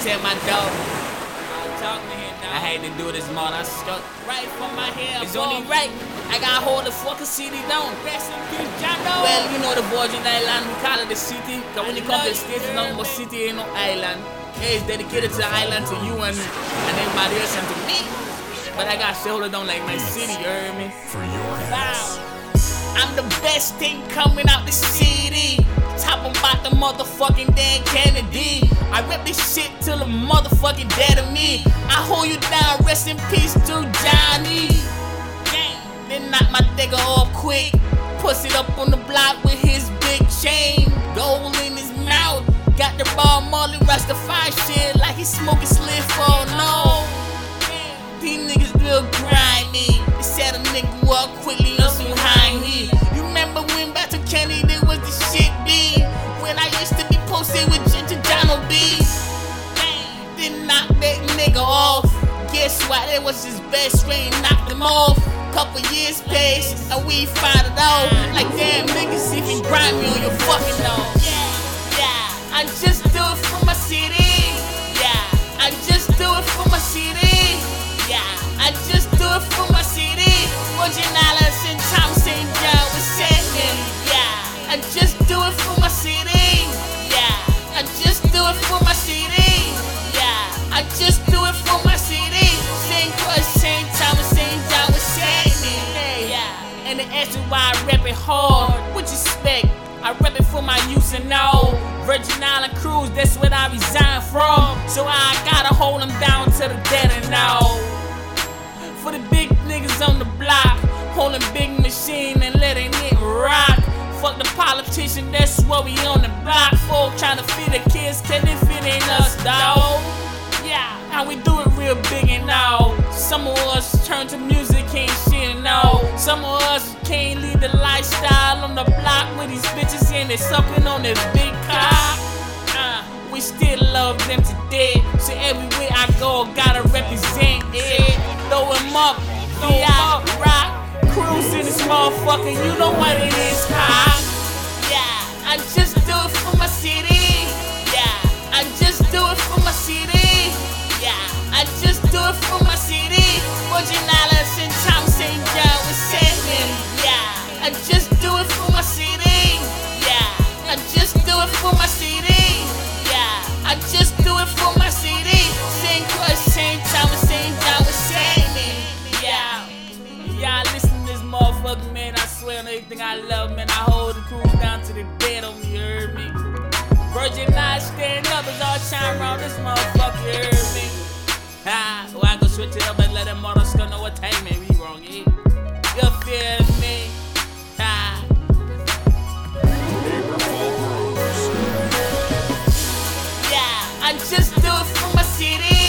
tell my dog. Talk to him. I had to do this, man. I stuck right from my hair. It's only right. I got hold of fucking city down. Rest in peace, John Well, you know the Virgin Island, we call it the city. Cause when you come to the States, it's not more city, ain't no island. Yeah, it's dedicated to the island, to you and, and everybody else, and to me. But I got shoulder down like my city, you heard me? For your house. I'm the best thing coming out the city. Talking about the motherfucking Dan Kennedy. I rip this shit till the motherfucking dead of me. I hold you down, rest in peace to Johnny. Gang. Then knock my nigga off quick. Puss it up on the block with his big chain. Gold in his mouth. Got the Bob Marley Rastafari shit like he smoking slit for no. These niggas real grimy. They set a nigga up quickly What? That was his best friend, knocked him off. Couple years passed, and we found it out. Like damn niggas even grimy on your fucking nose. Yeah. I just do it for my city. Yeah, I just do it for my city. Yeah, I just do it for my city. Islands and Thompson, yeah, we second. Yeah, I just I rap it for my use and all. Virgin Island cruise, that's what I resigned from. So I gotta hold them down to the dead and all. For the big niggas on the block, holding big machine and letting it rock. Fuck the politician, that's what we on the block for. Trying to feed the kids, can it fit in us, dawg? Yeah, how we do it real big and all. Some of us turn to music, ain't shit and all. Some of us can't leave and they sucking on this big cock. Uh, we still love them to death. So everywhere I go, gotta represent it. Throw 'em up, throw out, rock. Cruise in this motherfucker, you know what it is, cock. Yeah, I just do it for my city. Motherfucker, man. I swear on everything I love, man. I hold the crew down to the dead on me, you heard me? Virgin Islands stand up as all shine around this motherfucker, you heard me? Ah, ha, well, I go switch it up and let them motherfuckers know what time it be wrong, yeah? You feel me? Ha. Yeah, I just do it for my city.